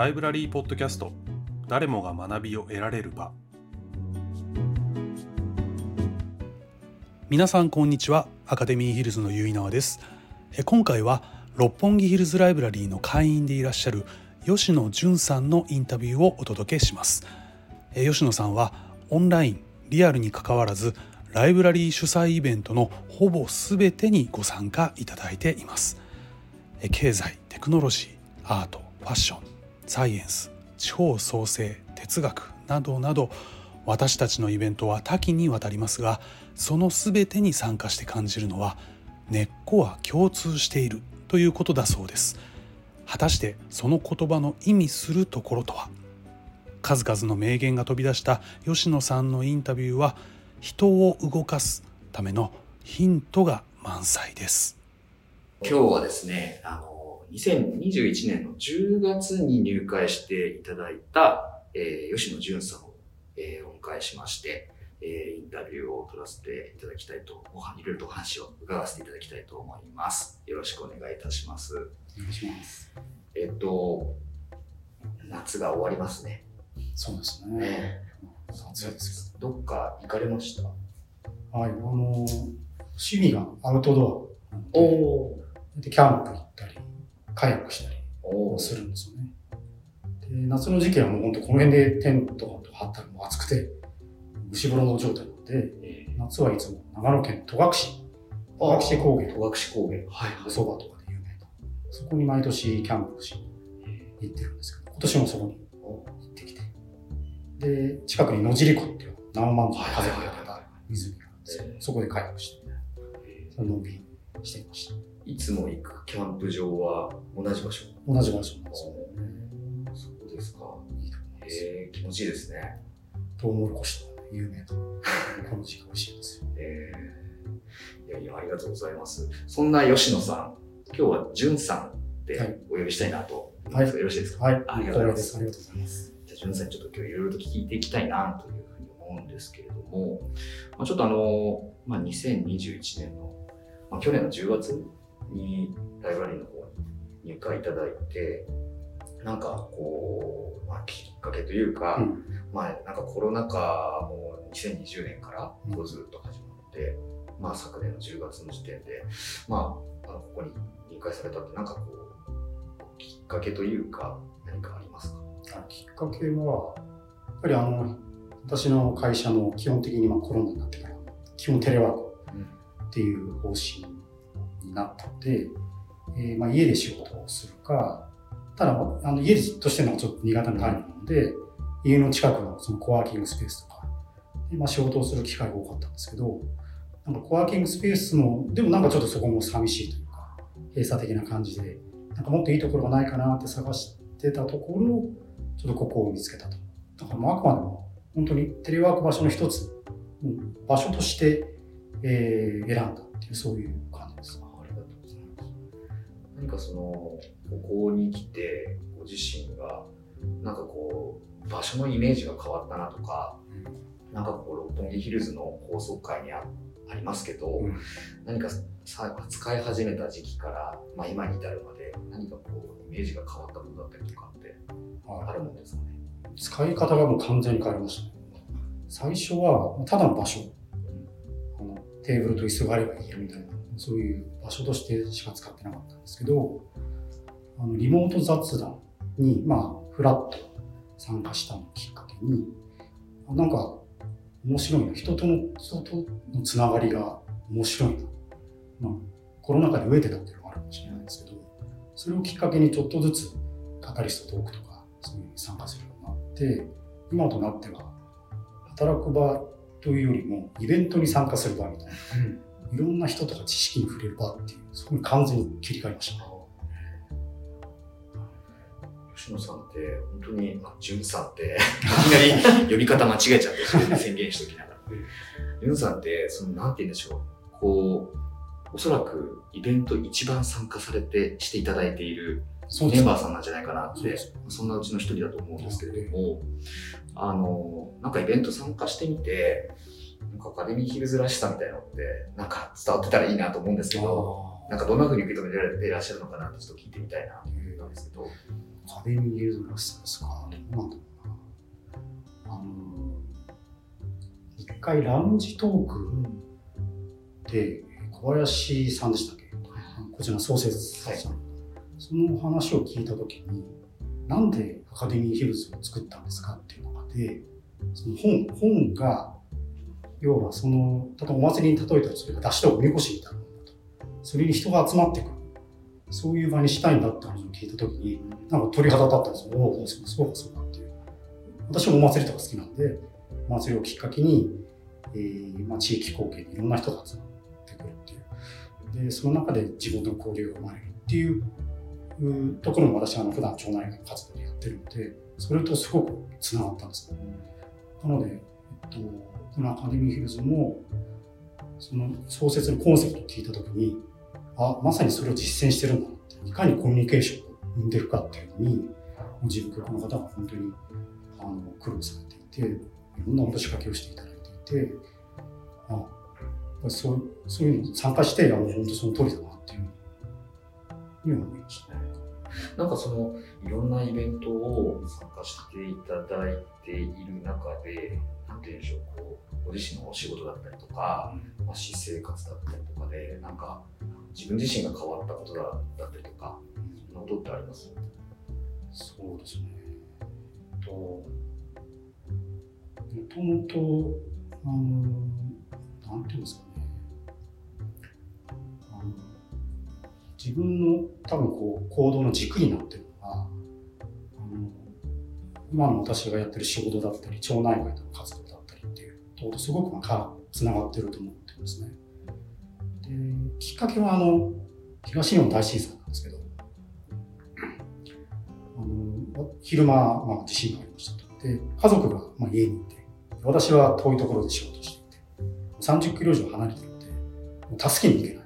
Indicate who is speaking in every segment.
Speaker 1: ライブラリーポッドキャスト。誰もが学びを得られる場。皆さんこんにちは。アカデミーヒルズの結稲です。え今回は六本木ヒルズライブラリーの会員でいらっしゃる吉野淳さんのインタビューをお届けします。え吉野さんはオンラインリアルにかかわらずライブラリー主催イベントのほぼ全てにご参加いただいています。経済テクノロジーアートファッションサイエンス地方創生哲学などなど私たちのイベントは多岐にわたりますがその全てに参加して感じるのは根っこは共通しているということだそうです。果たしてその言葉の意味するところとは？数々の名言が飛び出した吉野さんのインタビューは人を動かすためのヒントが満載です。
Speaker 2: 今日はですねあの2021年の10月に入会していただいた、えー、吉野淳さんを、えー、お迎えしましてえー、インタビューを取らせていただきたいと、いろいろとお話を伺わせていただきたいと思います。よろしくお願いいたします。
Speaker 3: お願いします。
Speaker 2: えっと、夏が終わりますね。
Speaker 3: そうですね。ね
Speaker 2: どっか行かれました？
Speaker 3: はい、あの、趣味がアウトドアおでキャンプ行ったり、カヤックしたりするんですよね。で夏の時期はもう本当この辺でテントとか張ったらもう暑くて、蒸し風呂の状態なので、えー、夏はいつも長野県戸隠、戸隠高原。
Speaker 2: 戸隠高原。
Speaker 3: はい、そばとかで有名な。そこに毎年キャンプしに行ってるんですけど、今年もそこに行ってきて。で、近くに野尻湖っていう何万の風が出た湖があるんですけど、そこで開拓して、そのんびりしていました。
Speaker 2: いつも行くキャンプ場は同じ場所？
Speaker 3: 同じ場所なんですよ
Speaker 2: ね。そうですか。いいと思います。えー、気持ちいいですね。
Speaker 3: トウモロコシと有名な、この時期美味しいですよ。
Speaker 2: えー、いやいや、ありがとうございます。そんな吉野さん、今日はじゅんさんでお呼びしたいなとはい。よろしいですか？
Speaker 3: はい。ありがとうございます。ありがとうございます。
Speaker 2: じゃあ、じゅんさんにちょっと今日いろいろと聞いていきたいなというふうに思うんですけれども、まあ、ちょっとあの、まあ、2021年の、まあ、去年の10月にライブラリーの方に入会いただいて、なんかこう、まあ、きっかけというか、うん、まあなんかコロナ禍も2020年からこうずっと始まって、うん、まあ昨年の10月の時点で、まあ、あのここに入会されたってなんかこう、きっかけというか何かありますか？
Speaker 3: きっかけは、やっぱりあの、私の会社の基本的にまあコロナになってから、基本テレワークっていう方針になったので、えー、まあ家で仕事をするか、ただ、あの家としてのちょっと苦手なタイプなので、家の近くのそのコワーキングスペースとか、まあ、仕事をする機会が多かったんですけど、なんかコワーキングスペースも、でもなんかちょっとそこも寂しいというか、閉鎖的な感じで、なんかもっといいところがないかなって探してたところ、ちょっとここを見つけたと。だからもうあくまでも本当にテレワーク場所の一つ、場所として、えー、選んだっていう、そういう
Speaker 2: 何かその、ここに来てご自身がなんかこう場所のイメージが変わったなとか、うん、なんかこう六本木ヒルズの高層階にあありますけど、うん、何かさ使い始めた時期から、まあ、今に至るまで何かこうイメージが変わったことだったりとかってあるもんですかね、
Speaker 3: はい、使い方がもう完全に変わりました。ね最初はただの場所、うん、あのテーブルと椅子があればいいやみたいなそういう場所としてしか使ってなかったんですけどあのリモート雑談に、まあ、フラット参加したのをきっかけに、なんか、面白いな。人との、人とのつながりが面白いな。まあ、コロナ禍で飢えてたっていうのがあるかもしれないですけど、それをきっかけにちょっとずつカタリストトークとか、そういうに参加するようになって、今となっては、働く場というよりも、イベントに参加する場みたいな、いろんな人とか知識に触れる場っていう、そこに完全に切り替えましたね。
Speaker 2: 吉野さんって、本当に、まあ、淳さんって、いきなり呼び方間違えちゃって、宣言しときながら。淳さんって、その、なんて言うんでしょう。こう、おそらくイベント一番参加されて、していただいているメンバーさんなんじゃないかなって、そんなうちの一人だと思うんですけれども、あの、なんかイベント参加してみて、なんかアカデミーヒルズらしさみたいなのって、なんか伝わってたらいいなと思うんですけど、なんかどんな風に受け止められていらっしゃるのかなってちょっと聞いてみたいなと思ったんですけど。
Speaker 3: アカデミーユーズらしさですか。どうなんだろうな。あの、一回ラウンジトークで、小林さんでしたっけ？こちらの創設者、はい、その話を聞いたときに、なんでアカデミーヒルズを作ったんですかっていうのがで、その本、本が、要はその、例えばお祭りに例えたらそれが出しとおみこしみたいなものだと。それに人が集まってくる。そういう場にしたいんだって話を聞いたときに、なんか鳥肌立ったんですよ。おお、そうかそうかっていう。私もお祭りとか好きなんで、お祭りをきっかけに、えー、まあ、地域貢献にいろんな人が集まってくるっていう。で、その中で地元の交流が生まれるっていうところも私は普段町内会活動でやってるので、それとすごくつながったんですね。なので、えっと、このアカデミーヒルズも、その創設のコンセプトを聞いたときに、あ、まさにそれを実践してるんだって、いかにコミュニケーションを生んでるかっていうのに、事務局の方が本当にあの苦労されていて、いろんな落とし掛けをしていただいていて、あそうそういうのに参加して、あの本当その通りだなっていうふうに思いました。
Speaker 2: なんかそのいろんなイベントを参加していただいている中で、なんて言うんでしょう、こう、ご自身のお仕事だったりとか、うん、まあ、私生活だったりとかで、なんか自分自身が変わったことだだったりとか、そんなことってあります？
Speaker 3: そうですね。と、もともと、あの、なんていうんですかね。自分の多分こう行動の軸になってるのが、あの今の私がやってる仕事だったり、町内会との活動とすごくまあつながってると思ってますね。できっかけはあの東日本大震災なんですけど、あの昼間、まあ、地震がありましたと。で、家族がまあ家にいて、私は遠いところで仕事していて、30キロ以上離れてるので、もう助けに行けない。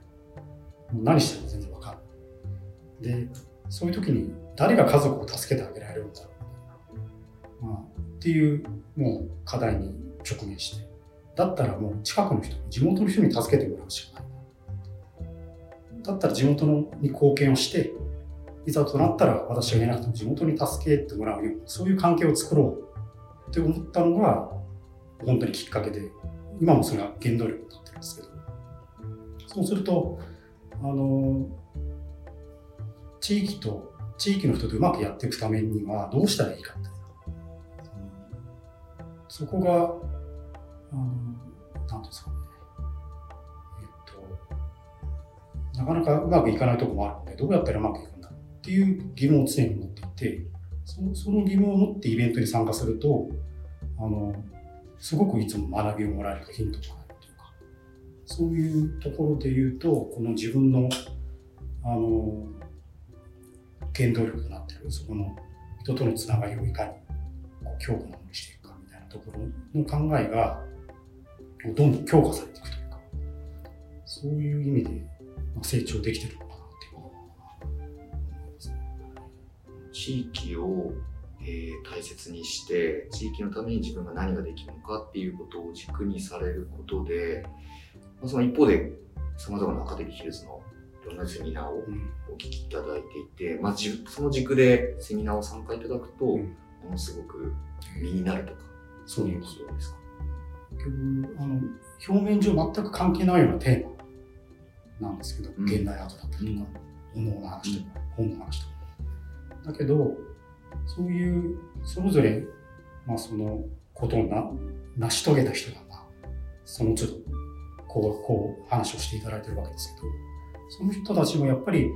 Speaker 3: もう何しても全然分かんないで、そういう時に誰が家族を助けてあげられるんだろう、まあ、っていうもう課題に直面して、だったらもう近くの人、地元の人に助けてもらうしかない。だったら地元のに貢献をして、いざとなったら私が言えなくても地元に助けてもらうような、そういう関係を作ろうって思ったのが、本当にきっかけで、今もそれが原動力になってるんですけど、そうすると、あの、地域と、地域の人とうまくやっていくためにはどうしたらいいかって。そこが、あの、なんですかね。えっと、なかなかうまくいかないとこもあるので、どうやったらうまくいくんだっていう疑問を常に持っていて、そのその疑問を持ってイベントに参加すると、あの、すごくいつも学びをもらえるヒントがあるというか、そういうところで言うと、この自分の、あの、原動力となっているそこの人とのつながりをいかにこう強固なものにしていくかみたいなところの考えがどんどん強化されていくというかそういう意味で成長できてるのかなっていう。
Speaker 2: 地域をえー、大切にして地域のために自分が何ができるのかっていうことを軸にされることで、まあ、その一方でさまざまなアカデミーヒルズのいろんなセミナーをお聞きいただいていて、まあ、その軸でセミナーを参加いただくと、ものすごく身になるとか、そういうことですか？
Speaker 3: 結局あの表面上全く関係ないようなテーマなんですけど、うん、現代アートだったりとか、お能の話とか、本の話とか。だけど、そういう、それぞれ、まあそのことをな成し遂げた人が、まあ、その都度、こう、こう話をしていただいてるわけですけど、その人たちもやっぱり、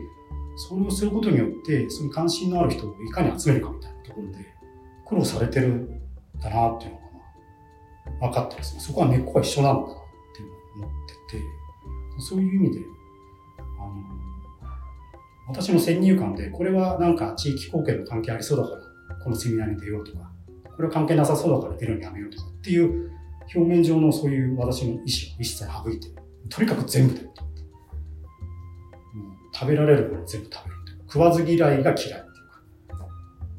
Speaker 3: それをすることによって、その関心のある人をいかに集めるかみたいなところで、苦労されてるんだなっていうのが、まあ、分かってですね、そこは根っこが一緒なんだなって思ってて、そういう意味で、あの、私の先入観で、これはなんか地域貢献の関係ありそうだから、このセミナーに出ようとか、これは関係なさそうだから出るのやめようとかっていう表面上のそういう私の意思を一切省いて、とにかく全部で食べられるもの全部食べる。っていう食わず嫌いが嫌いっていうか、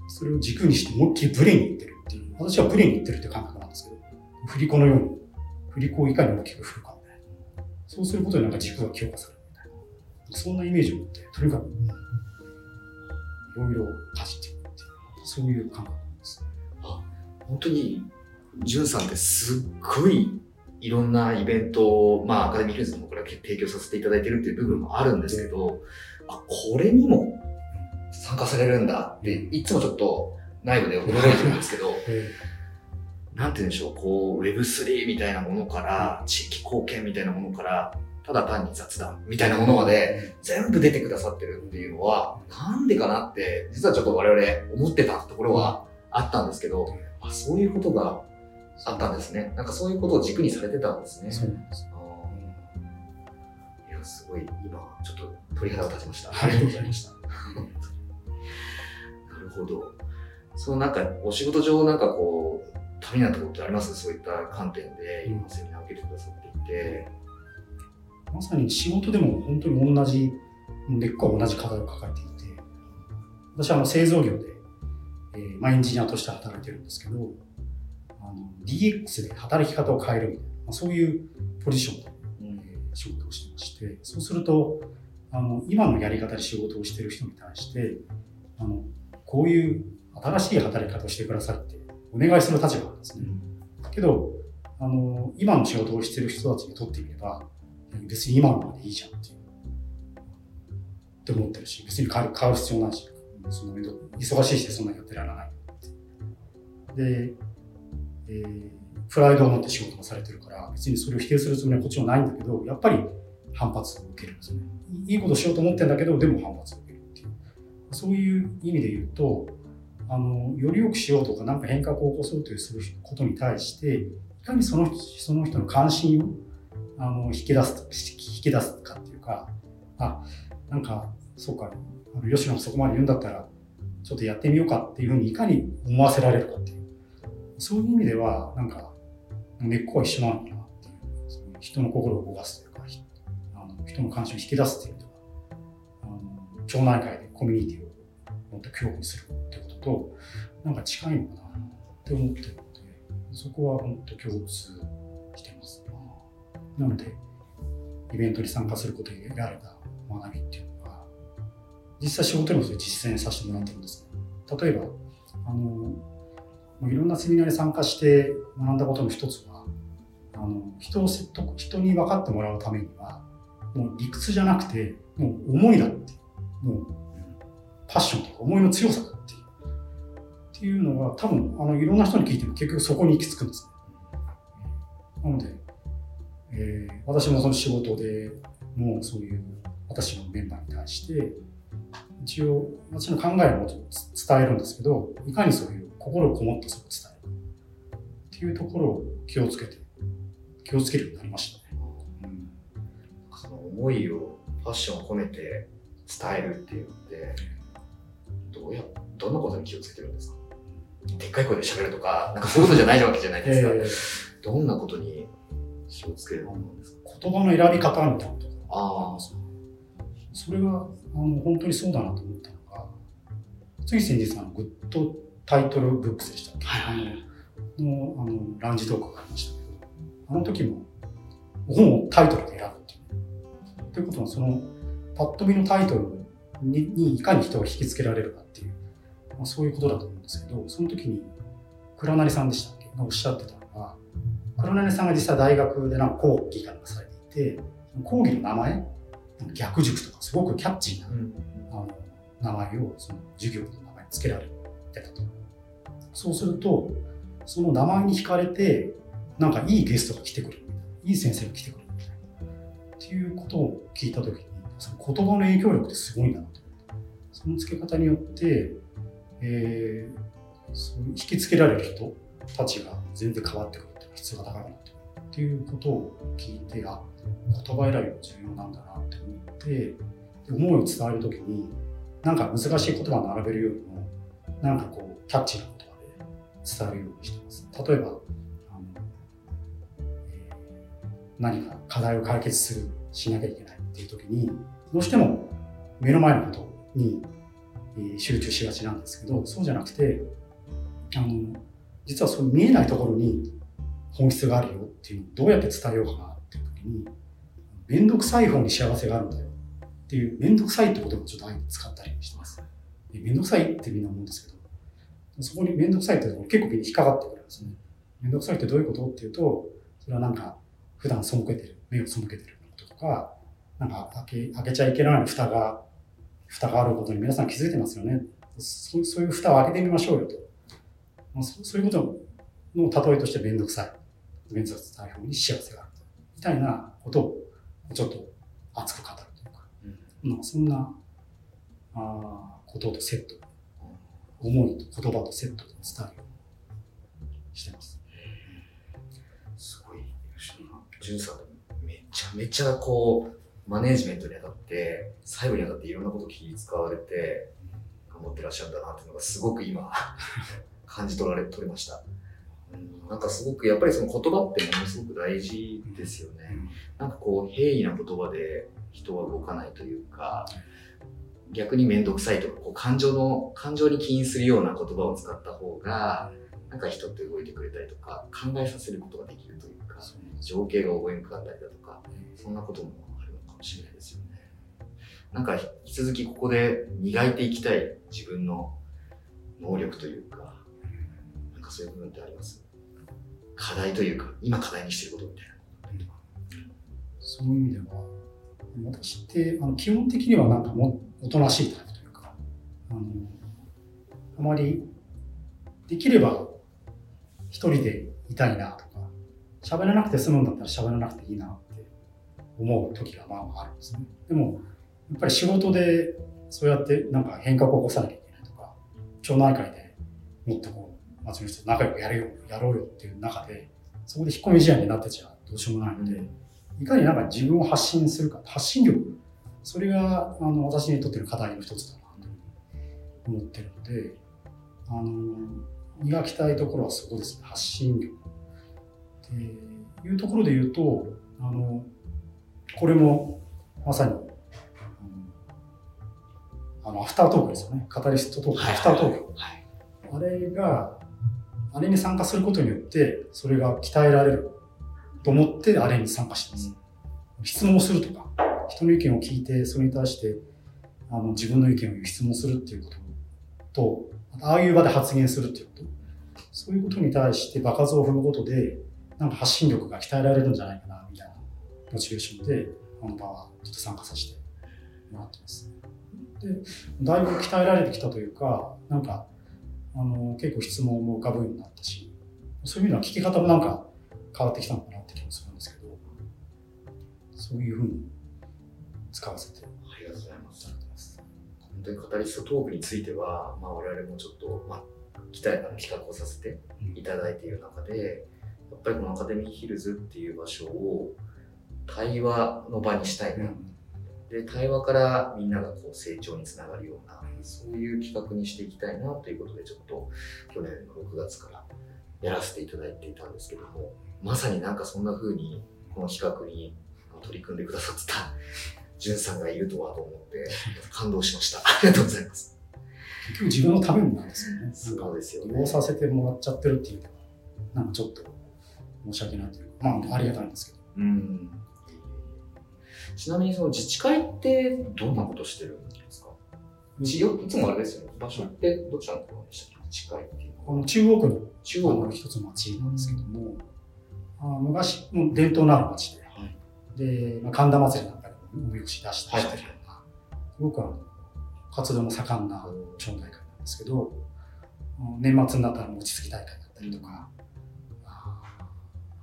Speaker 3: それを軸にして思いっきりブレにいってるっていう、私はブレにいってるって感覚、振り子のように、振り子をいかに大きく振るかみたいな。そうすることでなんか軸が強化されるみたいな。そんなイメージを持って、とにかく、いろいろかじっていくっそういう感覚です。
Speaker 2: 本当に、じゅんさんってすっごいいろんなイベントを、まあ、アカデミーヒルズのこれは提供させていただいてるっていう部分もあるんですけど、あ、これにも参加されるんだって、いつもちょっと内部で驚いてるんですけど、
Speaker 3: え
Speaker 2: なんて言うんでしょう、こう、Web3 みたいなものから、地域貢献みたいなものから、ただ単に雑談みたいなものまで、全部出てくださってるっていうのは、なんでかなって、実はちょっと我々思ってたところはあったんですけど、あ、そういうことがあったんですね。なんかそういうことを軸にされてたんですね。
Speaker 3: そうです。
Speaker 2: いや、すごい、今、ちょっと鳥肌が立ちました。
Speaker 3: ありがとうございました。
Speaker 2: なるほど。そのなんか、お仕事上なんかこう、ためになったことってあります？そういった観点で、
Speaker 3: うん。
Speaker 2: 今セミナーを受けてくださっていて。
Speaker 3: まさに仕事でも本当に同じ、根っこは同じ課題を抱えていて、私はあの製造業で、えーまあ、エンジニアとして働いてるんですけど、あの DX で働き方を変えるみたいな、まあ、そういうポジションで、
Speaker 2: うん。
Speaker 3: えー仕事をしてまして、そうすると、あの今のやり方で仕事をしている人に対して、あのこういう新しい働き方をしてくださいってお願いする立場なんですね。けど、あの、今の仕事をしてる人たちにとってみれば、別に今のままでいいじゃんっていう。って思ってるし、別に変わる変わる必要ないし、そのめど忙しいしてそんなにやってられない。で、えープライドを持って仕事もされてるから、別にそれを否定するつもりはこっちもないんだけど、やっぱり反発を受けるんですね。いいことしようと思ってるんだけど、でも反発を受けるっていう。そういう意味で言うと、あの、より良くしようとか、なんか変革を起こそうというすることに対して、いかにそのその人の関心をあの引き出す、引き出すかっていうか、あ、なんか、そうか、あの吉野がそこまで言うんだったら、ちょっとやってみようかっていうふうにいかに思わせられるかっていう。そういう意味では、なんか、根っこは一緒なのかなっていう。その人の心を動かすというか、あの人の関心を引き出すっていうのは、あの町内会でコミュニティをもっと強固にするってことと、なんか近いのかなって思ってるので、そこは本当共通してます。なので、イベントに参加することで得られた学びっていうのは、実際仕事にもそれ実践させてもらってるんですね。例えば、あの、いろんなセミナーに参加して学んだことの一つは、あの人を説得、人に分かってもらうためには、もう理屈じゃなくて、もう思いだって、もうパッションとか思いの強さだって。っていうのが多分あのいろんな人に聞いても結局そこに行き着くんですね。なので、えー私もその仕事でもうそういう私のメンバーに対して一応私の考えをもちろん伝えるんですけどいかにそういう心をこもってそれを伝えるっていうところを気をつけて気をつけるようになりましたね。うん
Speaker 2: その思いを、パッションを込めて伝えるっていうのって、どうや、どんなことに気をつけてるんですか？でっかい声で喋るとか、なんかそういうことじゃないわけじゃないですか。
Speaker 3: え
Speaker 2: どんなことに気をつけるものですか？
Speaker 3: ー言葉の選び方みたいなと。
Speaker 2: ああ、
Speaker 3: それはあの本当にそうだなと思ったのが、つい先日あのグッドタイトルブックスでしたっけ、
Speaker 2: はいはい
Speaker 3: あののあのランジトークがありましたけど、あの時も本をタイトルで選ぶっていう。ということは、そのパッと見のタイトルににいかに人を引きつけられるかまあ、そういうことだと思うんですけど、その時に倉成さんでしたっけ？がおっしゃってたのが、倉成さんが実際大学でなんか講義かなんかされていて、講義の名前、逆塾とかすごくキャッチーな
Speaker 2: うん。
Speaker 3: あの名前をその授業の名前に付けられてたと。そうすると、その名前に惹かれて、なんかいいゲストが来てくるみたいな、いい先生が来てくるみたいな、っていうことを聞いたときに、その言葉の影響力ってすごいなと。その付け方によって、えーそういう引きつけられる人たちが全然変わってくるっていう質が高くなってるっていうことを聞いて、あ、言葉選びが重要なんだなって思って、で思いを伝えるときに、なんか難しい言葉を並べるよりも、なんかこう、キャッチーな言葉で伝えるようにしてます。例えば、あのえ何か課題を解決する、しなきゃいけないっていうときに、どうしても目の前のことに集中しがちなんですけど、そうじゃなくて、あの、実はそう見えないところに本質があるよっていうのをどうやって伝えようかなっていうときに、めんどくさい方に幸せがあるんだよっていう、めんどくさいってこともちょっとあえて使ったりしてます。でめんどくさいってみんな思うんですけど、そこにめんどくさいってところ結構引っかかってくるんですね。めんどくさいってどういうことっていうと、それはなんか、普段背けてる、目を背けてることとか、なんか開け、開けちゃいけない蓋が、蓋があることに皆さん気づいてますよね。そそういう蓋を開けてみましょうよと。まあ、そそういうことの例えとしてめんどくさい。めんどくさい方に幸せがあると。みたいなことをちょっと熱く語るというか、うん、そんなあこととセット、思いと言葉とセットで伝えるようにしてます。
Speaker 2: すごい、ジュンさん、めちゃめちゃこう、マネージメントにあたって、最後にあたっていろんなこと気使われて、頑張ってらっしゃるんだなっていうのがすごく今、感じ取られ、取れました。なんかすごくやっぱりその言葉ってものすごく大事ですよね。なんかこう平易な言葉で人は動かないというか、逆に面倒くさいとか、こう感情の、感情に起因するような言葉を使った方が、なんか人って動いてくれたりとか、考えさせることができるというか、情景が覚えにくかったりだとか、そんなことももしれないですよね。なんか引き続きここで磨いていきたい自分の能力というか、なんかそういう部分ってあります？課題というか、今課題にしてることみたいな。
Speaker 3: そういう意味では、私ってあの基本的にはなんかもおとなしいタイプというか、あのあまりできれば一人でいたいなとか、喋らなくて済むんだったら喋らなくていいな思う時がまあまああるんですね。でも、やっぱり仕事でそうやってなんか変革を起こさなきゃいけないとか、町内会でもっとこう町の人と仲良くやるよ、やろうよっていう中で、そこで引っ込み思案になってちゃどうしようもないので、いかになんか自分を発信するか、発信力、それがあの私にとっての課題の一つだなと思ってるので、あの、磨きたいところはそこですね、発信力。っていうところで言うと、あの、これもまさに、あの、アフタートークですよね。カタリストトーク、アフタートーク。あれが、あれに参加することによって、それが鍛えられると思ってあれに参加してます。質問するとか、人の意見を聞いて、それに対して、あの、自分の意見を言う質問するっていうことと、ああいう場で発言するっていうこと、そういうことに対して場数を踏むことで、なんか発信力が鍛えられるんじゃないかな、みたいなモチベーションで、この場はちょっと参加させてもらってます。で、だいぶ鍛えられてきたというか、なんか、あの、結構質問も浮かぶようになったし、そういう意味では聞き方もなんか変わってきたのかなって気もするんですけど、そういうふうに使わせて。あ
Speaker 2: りがとうございます。本当にカタリストトークについては、まあ、我々もちょっと、まあ、期待企画をさせていただいている中で、やっぱりこのアカデミーヒルズっていう場所を対話の場にしたいな。うんで、対話からみんながこう成長につながるような、そういう企画にしていきたいなということで、ちょっと去年の6月からやらせていただいていたんですけども、まさになんかそんな風にこの企画に取り組んでくださってたじゅんさんがいるとはと思って感動しました。ありがとうございます。
Speaker 3: 結局自分のためになんですよね。
Speaker 2: そうですよ
Speaker 3: ね。利用させてもらっちゃってるっていうのは、なんかちょっと申し訳ないというか、まあありがたいんですけど。
Speaker 2: うん。ちなみにその自治会ってどんなことしてるんですか？いつもあれですよね。場所ってどちらのところでしたっけ？自治会っていうのは。
Speaker 3: この中央区の中央の一つの町なんですけども、あ昔、もう伝統のある町で、はい、で、まあ、神田祭りなんかでも催し出したりしてるような、はい、すごくあの活動も盛んな町内会なんですけど、年末になったら餅つき大会だったりとか、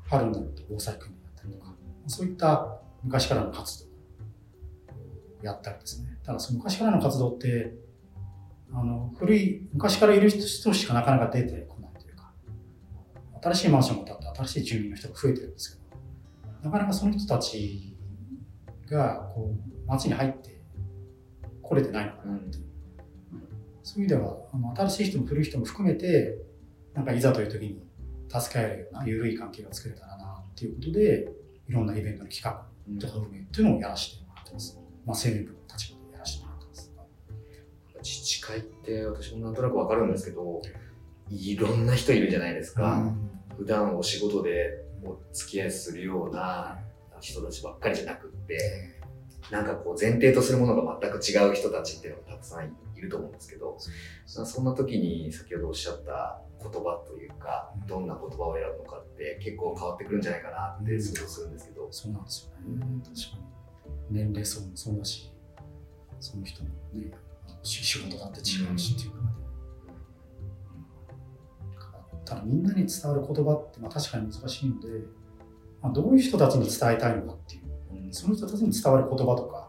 Speaker 3: 春になると防災訓練だったりとか、そういった昔からの活動やったりですね。ただその昔からの活動って、あの、古い、昔からいる人しかなかなか出てこないというか、新しいマンションが建って新しい住民の人が増えてるんですけど、なかなかその人たちが、こう、街に入って来れてないのかなって。そういう意味では、あの新しい人も古い人も含めて、なんかいざという時に助け合えるような緩い関係が作れたらなっていうことで、いろんなイベントの企画とか運営っていうのをやらせてもらってます。まあ、青年部の立場でやらせてもらってます。
Speaker 2: 自治会って私もなんとなくわかるんですけど、いろんな人いるじゃないですか。うん、普段お仕事でお付き合いするような人たちばっかりじゃなくって、なんかこう前提とするものが全く違う人たちっていうのがたくさんいると思うんですけど、そんな時に先ほどおっしゃった言葉というか、どんな言葉を選ぶのかって結構変わってくるんじゃないかなって想像するんですけど。
Speaker 3: そうなんですよね。確かに。年齢層もそうだし、その人のね、仕事だって違うしっていうのがね。ただみんなに伝わる言葉ってまあ確かに難しいので、まあ、どういう人たちに伝えたいのかっていう、その人たちに伝わる言葉とか、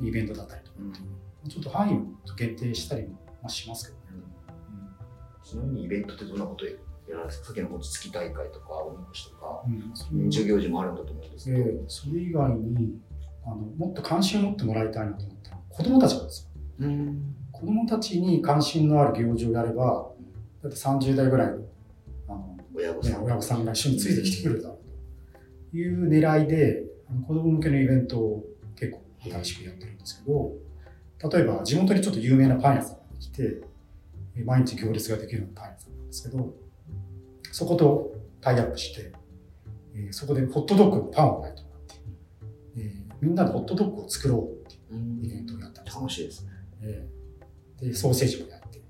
Speaker 3: イベントだったりとか、う。ん、ちょっと範囲を限定したりもしますけどね。
Speaker 2: うん、ちなみにイベントってどんなことやるんですかさっきの餅つき大会とか、おみこしとか、年中行事もあるんだと思うんですけど。えー、
Speaker 3: それ以外にあの、もっと関心を持ってもらいたいなと思ったら、子供たちなんですよ。うん、子供たちに関心のある行事をやれば、だって30代ぐらいの
Speaker 2: あの親御さん、
Speaker 3: ね、親御さんが一緒についてきてくれるだろうという狙いで、子供向けのイベントを結構新しくやってるんですけど、例えば地元にちょっと有名なパン屋さんができて、毎日行列ができるようなパン屋さんなんですけど、そことタイアップして、えそこでホットドッグのパンを焼いてもらって、えみんなでホットドッグを作ろうっていうイベントをやったんです、
Speaker 2: 楽しいですね。
Speaker 3: えで、ソーセージもやって、っ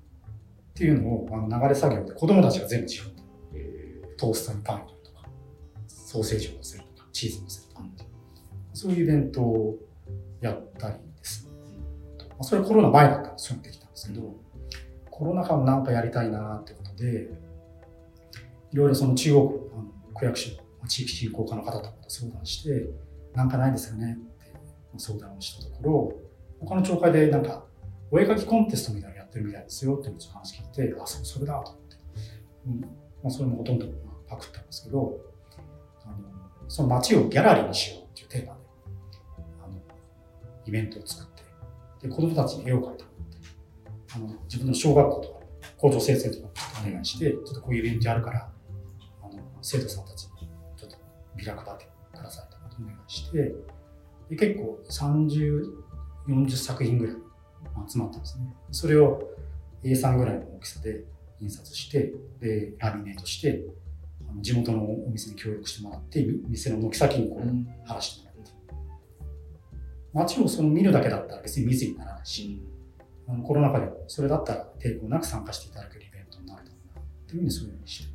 Speaker 3: ていうのをあの流れ作業で子供たちが全部自分で、トーストにパン入れるとか、ソーセージを乗せるとか、チーズを乗せるとか、そういうイベントをやったりです。ね。それコロナ前だったらそういうのできたん。ですけど、コロナ禍もなんかやりたいなってことで、いろいろその中央区、あの区役所、地域振興課の方とかと相談して、なんかないですよねって相談をしたところ、他の町会でなんか、お絵描きコンテストみたいなのやってるみたいですよっていう話聞いて、あ、そう、それだと思って。うんまあ、それもほとんどパクったんですけど、あのその街をギャラリーにしようっていうテーマで、あのイベントを作って、で子供たちに絵を描いてもらって、あの自分の小学校とか校長先生とかお願いして、ちょっとこういうイベントやるから、あの生徒さんたちにちょっとビラ配ってして、で結構30、40作品ぐらい集まったんですね。それを A3 ぐらいの大きさで印刷して、で、ラミネートして、あの地元のお店に協力してもらって、店の軒先にこう、貼らしてもらって。街をその見るだけだったら別に密にならないし、あのコロナ禍でもそれだったら抵抗なく参加していただけるイベントになるだろうなっていうふうにそういうふうにし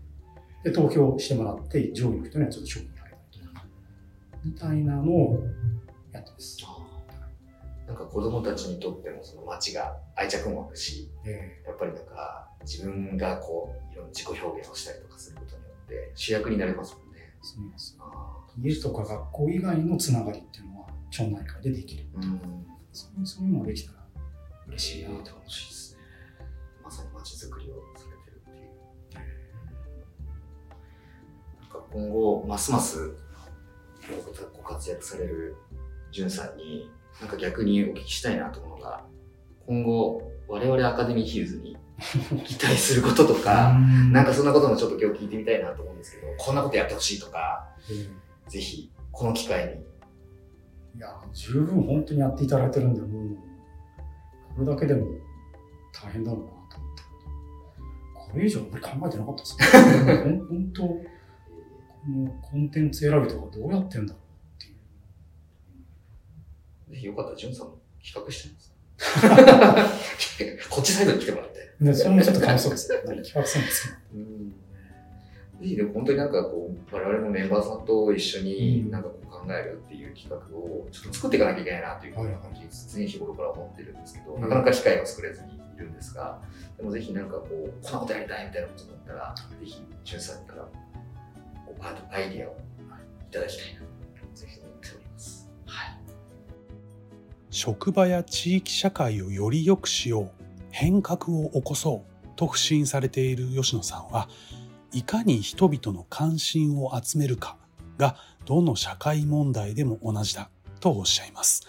Speaker 3: て、で、投票してもらって、上位の人にはちょっと賞品みたいなのをやってます。
Speaker 2: なんか子供たちにとってもその街が愛着もあるし、えー、やっぱりなんか自分がこういろんな自己表現をしたりとかすることによって主役になれますもんね。そうです
Speaker 3: 家とか学校以外のつながりっていうのは町内会でできるう、ん、そうそういうのができたら嬉しいな、えー、
Speaker 2: 楽しいですね。まさに街づくりをされてるっていう。なんか今後ますますご活躍されるんさんになんか逆にお聞きしたいなと思うのが、今後、我々アカデミーヒルズに期待することとか、なんかそんなこともちょっと今日聞いてみたいなと思うんですけど、こんなことやってほしいとか、うん、ぜひ、この機会に。
Speaker 3: いや、十分本当にやっていただいてるんで、もう、これだけでも大変だろうなと思って。これ以上あんまり考えてなかったですね。本当、このコンテンツ選びとかどうやってんだろう
Speaker 2: ぜひよかったら、ジュンさんも企画してみます。こっちサイドに来てもらって。
Speaker 3: ね、それもちょっと楽しそうですね。企画するんですけど。
Speaker 2: ぜひでも本当になんかこう、我々もメンバーさんと一緒になんかこう考えるっていう企画をちょっと作っていかなきゃいけないなというふうに常に日頃から思ってるんですけど、なかなか機会を作れずにいるんですが、でもぜひなんかこう、こんなことやりたいみたいなことだったら、ぜひ、ジュンさんからアイディアをいただきたいな
Speaker 1: 職場や地域社会をより良くしよう変革を起こそうと不信されている吉野さんはいかに人々の関心を集めるかがどの社会問題でも同じだとおっしゃいます。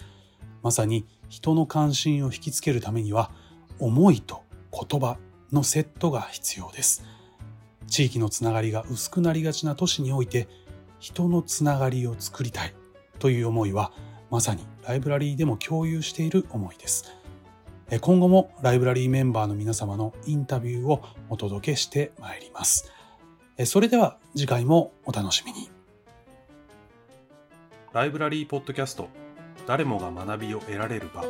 Speaker 1: まさに人の関心を引きつけるためには思いと言葉のセットが必要です。地域のつながりが薄くなりがちな都市において人のつながりを作りたいという思いはまさにライブラリーでも共有している思いです。今後もライブラリーメンバーの皆様のインタビューをお届けしてまいります。それでは次回もお楽しみに。ライブラリーポッドキャスト誰もが学びを得られる場